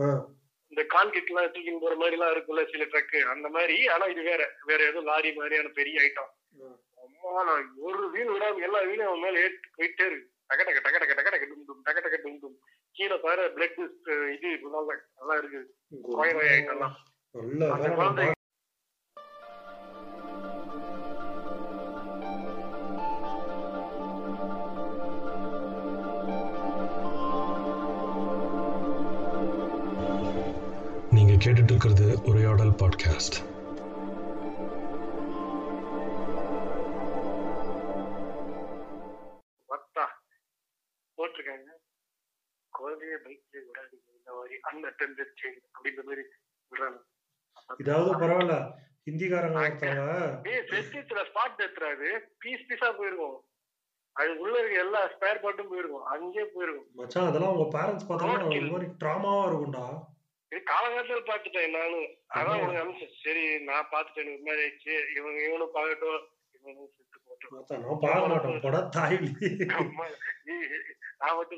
ஆ, இந்த கான்கிரீட் எல்லாம் தூக்கின்னு போற மாதிரி எல்லாம் இருக்குல்ல சில ட்ரக் அந்த மாதிரி. ஆனா இது வேற. வேற ஏதோ லாரி மாதிரியான பெரிய ஐட்டம். அம்மா நான் ஒரு வீல் விடாம எல்லா வீலும் அவன் மேல ஏற்றி போயிட்டே இருக்கு. டக டக டக டக டக டக டும் டும் டக டக டும் டும். கீழே பாரு பிளட் இது நல்லா நல்லா இருக்கு. கோய ஐட்டம்லாம் அந்த குழந்தை கேட்டுட்டு இருக்கிறது உரையாடல் பாட்காஸ்ட் வத்தா போட்டிருக்காங்க. குழந்தைய பைக்ல விடாதீங்க இந்த மாதிரி அன்அட்டெண்டட் செயின் அப்படின்ற மாதிரி விடுறாங்க. இதாவது பரவாயில்ல ஹிந்திக்காரங்க செத்துச்சுல ஸ்பாட் டெத்ராது பீஸ் பீஸா போயிருக்கும் அது. உள்ள இருக்க எல்லா ஸ்பேர் பார்ட்டும் போயிருக்கும் அங்கேயே போயிருக்கும் மச்சான் அதெல்லாம் உங்க பேரண்ட்ஸ் பார்த்தாலும் Roadkill. ஒரு மாதிரி ட்ராமாவா இருக்கும்டா. இது காலங்காலத்துல பாத்துட்டேன் நானும் அதான் உனக்கு அனுப்பிச்சேன். சரி நான் பாத்துட்டேன் எனக்கு மாதிரி ஆயிடுச்சு. இவங்க இவனும் பார்க்கட்டும். நான் மாட்டோம்.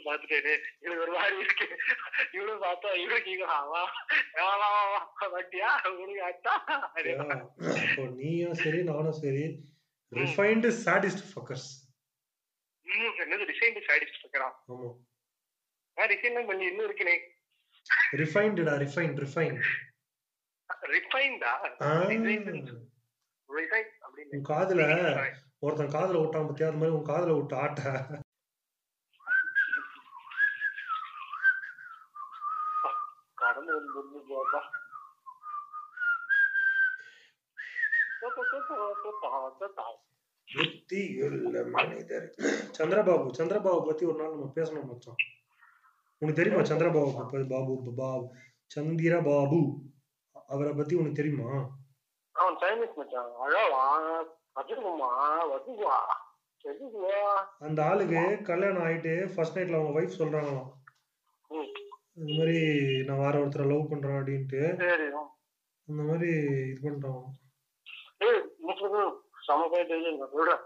பாத்துட்டேனே எனக்கு ஒரு மாதிரி இருக்கு. இவனும் பார்த்தா இவனுக்கு வட்டியா உனக்கு இப்போ நீயும் சரி நானும் சரி. ரிஃபைன்டு சாடிஸ்ட் ஃபக்கர்ஸ் என்னது? டிசைன் சாடிஸ்ட் இருக்கிறான் ஆமா. நான் டிசைன் பண்ணி இன்னும் இருக்கனே. ரிஃபைன்டுடா ரிஃபைன் ரிஃபைன் ரிஃபைன்டா. ரிஃபைன் உன் காதுல ஒருத்தன் காதுல விட்டான் பத்தியா? அது மாதிரி உன் காதுல விட்ட ஆட்ட. கடந்து வந்து வந்து போப்பா புத்தி உள்ள மனிதர். சந்திரபாபு சந்திரபாபு பத்தி ஒரு நாள் நம்ம பேசணும் மச்சான். உனக்கு தெரியுமா சந்திரபாபு பாபு பாபு சந்திர பாபு அவரை பத்தி உனக்கு தெரியுமா? அவன் சைனீஸ் மச்சான். அழவா வச்சுக்குமா வச்சுக்குவா அந்த ஆளுக்கு கல்யாணம் ஆயிட்டு ஃபர்ஸ்ட் நைட்ல அவங்க ஒய்ஃப் சொல்றாங்களாம். இந்த மாதிரி நான் வேற ஒருத்தரை லவ் பண்றேன் அப்படின்ட்டு. அந்த மாதிரி இது பண்றாங்க சம போய் தெரியும் நான் சொல்றேன்.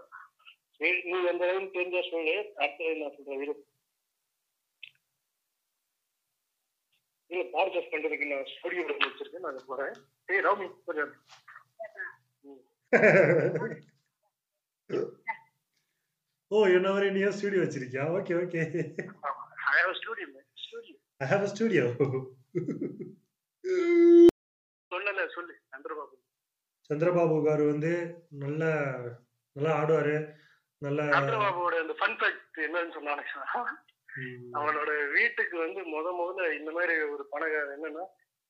நீ எந்த அளவுக்கு தெரிஞ்சா சொல்லு அடுத்த line நான் சொல்றேன். இல்ல பாட்காஸ்ட் பண்றதுக்கு நான் ஸ்டுடியோ வச்சிருக்கேன் நான் போறேன். ஏய் ராமி கொஞ்சம். ஓ என்ன மாதிரி நீ ஸ்டுடியோ வச்சிருக்கியா? Okay okay I have studio studio I have a studio சொல்லல சொல்லு. சந்திரபாபு. சந்திரபாபு காரு வந்து நல்ல நல்லா ஆடுவாரு. நல்ல சந்திரபாபுவோட இந்த ஃபன் ஃபேக்ட் என்னன்னு சொன்னாங்க ம், அவனோட வீட்டுக்கு வந்து முத முதல்ல இந்த மாதிரி ஒரு பணம் என்னன்னா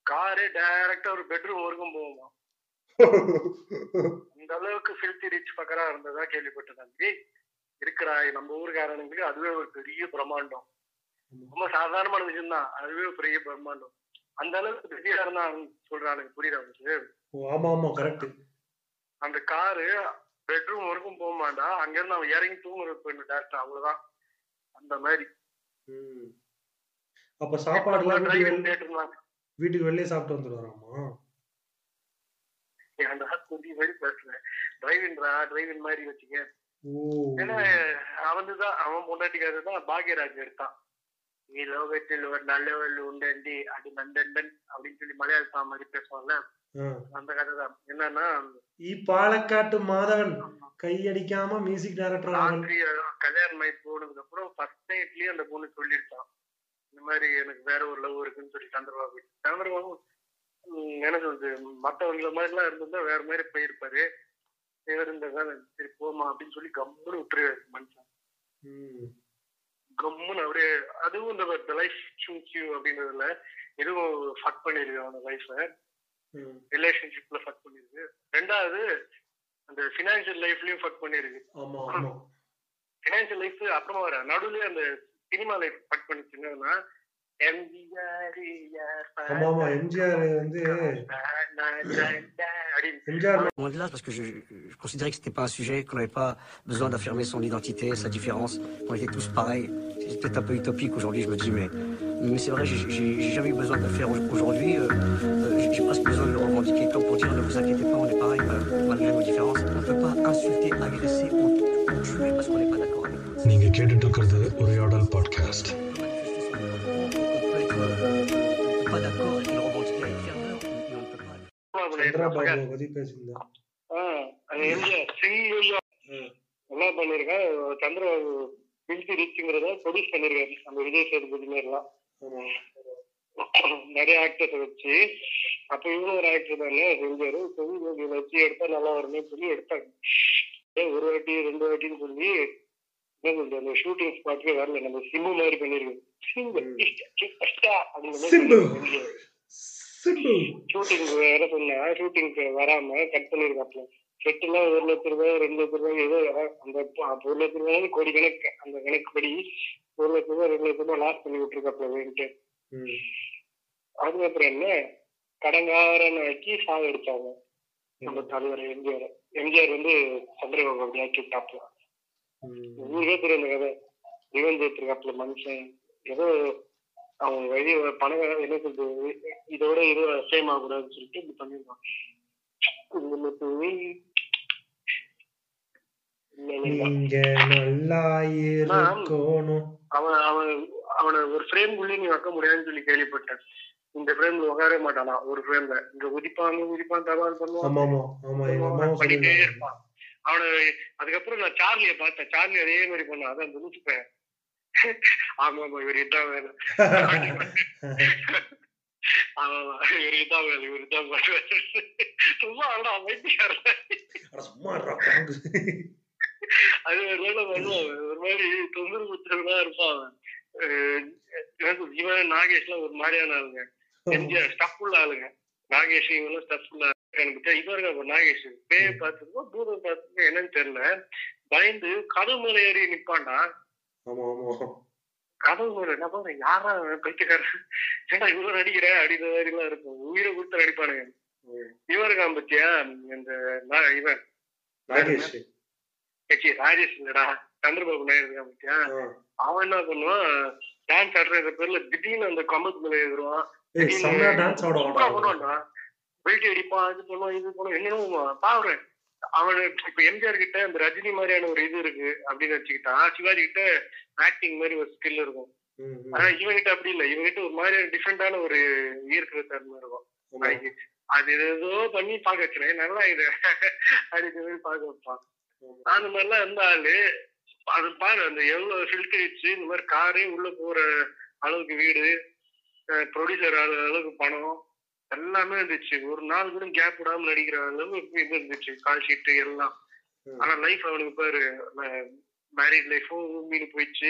காரு டைரக்டா ஒரு பெட்ரூம் வரைக்கும் போகுமா? இந்த அளவுக்கு ஃபில்த்தி ரிச் பக்கரா இருந்ததா கேள்விப்பட்டேன் ஏய் இருக்கிறா நம்ம ஊருக்காரனுக்கு அதுவே ஒரு பெரிய பிரம்மாண்டம். ரொம்ப சாதாரணமான விஷயம் தான் அதுவே ஒரு பெரிய பிரம்மாண்டம். அந்த அளவுக்கு பெரிய தான் சொல்றானுங்க. புரியுதா உங்களுக்கு? ஓ, ஆமா ஆமா கரெக்ட் அந்த காரு பெட்ரூம் வரைக்கும் போக மாட்டா. அங்க இருந்து அவன் இறங்கி தூங்குறது போயிடும் டேரக்டா அவ்வளவுதான். அந்த மாதிரி. அப்ப சாப்பாடுலாம் வீட்டுக்கு வெளியே சாப்பிட்டு வந்துடுவாராமா ஏன்டா குதி வழி பேசுறேன் டிரைவிங்ரா டிரைவிங் மாதிரி வச்சுக்க. ஏன்னா அவன்தான் அவன் பொண்டாட்டிக்காரர் தான் பாக்யராஜ் எடுத்தான். நீ லோகத்தில் ஒரு நல்லவள் உண்டண்டி அது நந்தண்டன் அப்படின்னு சொல்லி மலையாள மாதிரி பேசுவாங்கல்ல? ஆ. அந்த கதை தான் என்னன்னா பாலக்காட்டு மாதவன் கையடிக்காம மியூசிக் டைரக்டர் கல்யாணம் ஆகி போனதுக்கு அப்புறம் ஃபர்ஸ்ட் நைட்லயே அந்த பொண்ணு சொல்லிருச்சான் இந்த மாதிரி எனக்கு வேற ஒரு லவ் இருக்குன்னு சொல்லி சந்திரபாபு சந்திரபாபு என்ன சொல்றது மத்தவங்கள மாதிரி எல்லாம் இருந்திருந்தா வேற மாதிரி போயிருப்பாரு. இவர் இந்த சரி போமா அப்படின்னு சொல்லி கம்முன்னு விட்டுருவாரு மனுஷன். கம்முன்னு அப்படியே அதுவும் இந்த லைஃப் சூஸ் யூ அப்படின்றதுல எதுவும் ஃபக் பண்ணிருக்கு அவன லைஃப. ரிலேஷன்ஷிப்ல ஃபக் பண்ணிருக்கு ரெண்டாவது அந்த ஃபினான்ஷியல் லைஃப்லயும் ஃபக் பண்ணிருக்கு ஃபினான்ஷியல் லைஃப் அப்புறமா வர நடுவுல அந்த சினிமா லைஃப் ஃபக் பண்ணிச்சு என்னன்னா எம்ஜிஆர் ஆமா ஆமா எம்ஜிஆர் வந்து அப்படின்னு MGR Loin de là, parce que je, je considérais que c'était pas un sujet, qu'on n'avait pas besoin d'affirmer son identité, sa différence, qu'on était tous pareils. C'est peut-être un peu utopique aujourd'hui, je me dis, mais, mais c'est vrai, j'ai j'ai- j'ai jamais eu besoin de le faire aujourd'hui. euh, euh, j'ai- j'ai presque besoin de le revendiquer comme pour dire, ne vous inquiétez pas, on est pareil, euh, malgré nos différences. On ne peut pas insulter, agresser ou, ou tuer parce qu'on n'est pas d'accord avec nous. என்ன பண்ணிருக்கேன் Chandrababu பில்டி ரிச்சுங்கிறத produce பண்ணிருக்காரு அந்த விஜய் சேதுபதி ஆமா. நிறைய ஆக்டர்ஸை வச்சு. அப்ப இவனும் ஒரு ஆக்டர் தானே செஞ்சாரு. வச்சு எடுத்தா நல்லா வரும்னு சொல்லி எடுத்தாங்க. ஏன் ஒரு வாட்டி ரெண்டு வாட்டின்னு சொல்லி என்ன சொல்றது அந்த ஷூட்டிங் ஸ்பாட்லயே வரல நம்ம சிம்பு மாதிரி பண்ணிருக்கோம். ஷூட்டிங் வேற சொன்னா ஷூட்டிங்க்கு வராம கட் பண்ணிருக்காப்ல. செட்டுலாம் ஒரு லட்ச ரூபாய் ரெண்டு லட்ச ரூபாய் ஏதோ அந்த ஒரு லட்ச ரூபாய் கோடி கணக்கு அந்த கணக்குப்படி ஒரு லட்ச ரூபாய் ரெண்டு லட்ச ரூபாய் லாஸ் பண்ணி விட்டுருக்காப்ல வேண்டிட்டு ம். அதுக்கப்புறம் என்ன? கடங்காரன் ஆக்கி சாக அடிச்சாங்க நம்ம தலைவர் எம்ஜிஆர். எம்ஜிஆர் வந்து சந்திரபாபு அப்படி ஆக்கி ஊருக்கே தெரியும் அந்த கதை எடுத்திருக்காப்ல மனுஷன். ஏதோ அவங்க வழி பணம் என்ன சொல்றது? இதோட இது சேம் ஆகக்கூடாதுன்னு சொல்லிட்டு இப்படி பண்ணிருக்கான் அவன் அவன் அவனை ஒரு ஃப்ரேம் குள்ளே நீ வைக்க முடியாதுன்னு சொல்லி கேள்விப்பட்டேன். இந்த ஃப்ரேம்ல உட்காரவே மாட்டானா? ஒரு ஃப்ரேம்ல இங்க உதிப்பான் உதிப்பான் தபால் பண்ணுவான். பண்ணிட்டே இருப்பான். அவனை அதுக்கப்புறம் நான் சார்லிய பார்த்தேன். சார்லி அதே மாதிரி பண்ணான் அதான் அந்த லூசுப்பேன் ஆமா ஆமா ஆமா இவர் இதான் பாங்கு. அது ஒரு மாதிரி தொந்தரவு குத்துறதா இருப்பான் இவன் நாகேஷ் எல்லாம் ஒரு மாதிரியான ஆளுங்க. எம்ஜிஆர் ஸ்டஃப் உள்ள ஆளுங்க. நாகேஷ் இவங்களும் ஸ்டஃப் உள்ள எனக்கு இருக்க நாகேஷ். பேய பார்த்துருக்கோம் பூதம் பார்த்துருக்கோம் என்னன்னு தெரியல. பயந்து கதவு மேல ஏறி நிப்பான்டா. கதவு மேல என்ன யாரா பைத்தியக்காரன்? ஏடா இவ்வளவு நடிக்கிற? அப்படின்ற மாதிரி எல்லாம் இருக்கும். உயிரை கொடுத்து நடிப்பானுங்க. இவன் இருக்கான் பத்தியா? இந்த இவன். கட்சி ராஜேஷ் இல்லடா. சந்திரபாபு நாயுடு இருக்கான் பத்தியா. அவன் என்ன பண்ணுவான்? டான்ஸ் ஆடுற பேர்ல திடீர்னு அந்த கம்பத்து மேல செம்மையா டான்ஸ் ஆடுவான் வெயிட் அடிப்பான் இது பண்ணுவான் இது பண்ணுவான் என்னென்னமோ பாக்குறேன் அவனு இப்ப எம்ஜிஆர் கிட்ட அந்த ரஜினி மாதிரியான ஒரு இது இருக்கு அப்படின்னு வச்சுக்கிட்டா சிவாஜி கிட்ட ஆக்டிங் மாதிரி ஒரு ஸ்கில் இருக்கும். ஆனா இவன்கிட்ட அப்படி இல்ல. இவன்கிட்ட ஒரு மாதிரியான டிஃப்ரெண்டான ஒரு ஈர்க்கிற தன்மை இருக்கும். அது- ஏதோ பண்ணி பார்க்க வச்சுனேன். நல்லா இது மாதிரி பார்க்க வைப்பான். அந்த மாதிரிலாம் இருந்த ஆளு அது பாரு அந்த எவ்வளவு ஃபில்டர் வச்சு இந்த மாதிரி காரே உள்ள போற அளவுக்கு வீடு ப்ரொடியூசர் அளவுக்கு பணம் எல்லாமே இருந்துச்சு. ஒரு நாள் கூட கேப் விடாம நடிக்கிற அளவுக்கு இது இருந்துச்சு. கால் ஷீட் எல்லாம். ஆனா லைஃப் அவனுக்கு பாரு மேரிட் லைஃபும் ஊமின்னு போயிடுச்சு.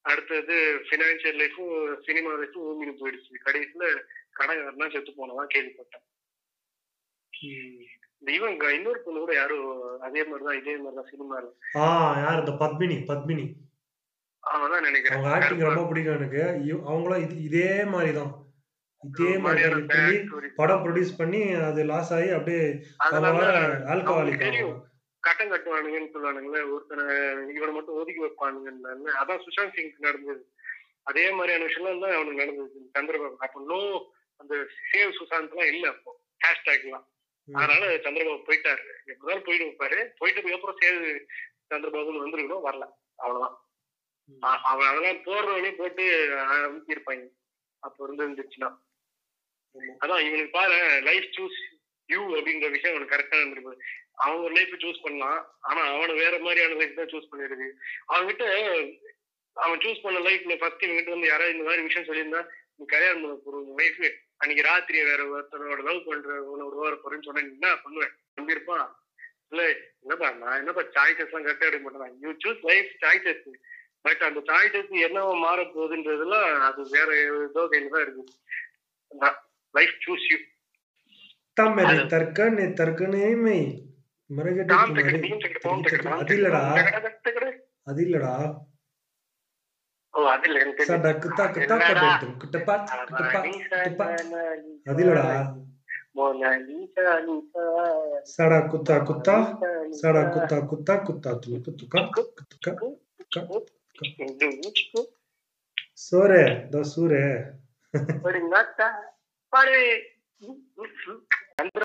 அடுத்தது பினான்சியல் லைஃபும் சினிமா லைஃபும் ஊமின்னு போயிடுச்சு. கடைசியில கடைக்காரனா செத்து போனதான் கேள்விப்பட்டேன். இவன் இன்னொரு பொண்ணு கூட யாரும் அதே மாதிரிதான் இதே மாதிரிதான் சினிமால ஆ யார் இந்த பத்மினி பத்மினி. அவன் தான் நினைக்கிறேன். அவங்க ஆக்டிங் ரொம்ப பிடிக்கும் எனக்கு. அவங்களும் இது இதே மாதிரி தான் இதே மாதிரி. படம் ப்ரொடியூஸ் பண்ணி அது லாஸ் ஆகி அப்படியே ஆல்கஹாலிக் கட்டம் கட்டுவானுங்கன்னு சொல்லுவானுங்களே ஒருத்தனை இவனை மட்டும் ஒதுக்கி வைப்பானுங்கன்னு. அதான் சுஷாந்த் சிங் நடந்தது. அதே மாதிரியான விஷயம்லாம் தான் அவனுக்கு நடந்தது. சந்திரபாபு. அப்போ நோ அந்த சேவ் சுஷாந்த் எல்லாம் இல்ல அப்போ. ஹேஷ்டேக் எல்லாம் அதனால சந்திரபாபு போயிட்டாரு. எப்படிதான் போயிட்டு வைப்பாரு போயிட்டதுக்கு அப்புறம் சேவ் சந்திரபாபுன்னு வந்திருக்கணும். வரல. அவ்வளவுதான். அவன் அதெல்லாம் போடுறவனே போட்டு அமுக்கியிருப்பாங்க அப்போ இருந்து இருந்துச்சுன்னா அதான் இவனுக்கு பாரு லைஃப் சூஸ் யூ அப்படின்ற விஷயம் அவனுக்கு கரெக்டா இருந்திருக்கு அவங்க ஒரு லைஃப் சூஸ் பண்ணலாம் ஆனா அவனை வேற மாதிரியான லைஃப் தான் சூஸ் பண்ணிருக்கு அவன்கிட்ட அவன் சூஸ் பண்ண லைஃப்ல ஃபர்ஸ்ட் இவங்கிட்ட வந்து யாராவது இந்த மாதிரி விஷயம் சொல்லியிருந்தா நீ கல்யாணம் பண்ண போற லைஃப் அன்னைக்கு ராத்திரி வேற ஒருத்தனோட லவ் பண்ற உன்னோட ஓர போறேன்னு சொன்னா நீ என்ன பண்ணுவேன் நம்பியிருப்பான் இல்ல என்னப்பா நான் என்னப்பா சாய்ஸஸ் எல்லாம் கரெக்டா எடுக்க மாட்டேன். You choose life choices but அந்த சாய்ஸஸ் என்னவா மாற போகுதுன்றதுலாம் அது வேற ஏதோ கையில தான் இருக்கு. லைஃப் சூஸ் யூ தம்மரி தர்க்கனே தர்க்கனே மெய் மரகடி டாம் குமாரி டக்கடி டீம் டக்கடி பவுன் டக்கடி அது இல்லடா டக்கடி அது இல்லடா ஓ அது இல்ல எனக்கு தெரியும். சடக்கு தக்கு தக்க என்னடா? டேட்டும் கிட்டப்பா கிட்டப்பா கிட்டப்பா அது அது இல்லடா சடா குத்தா குத்தா சடா ਪਰ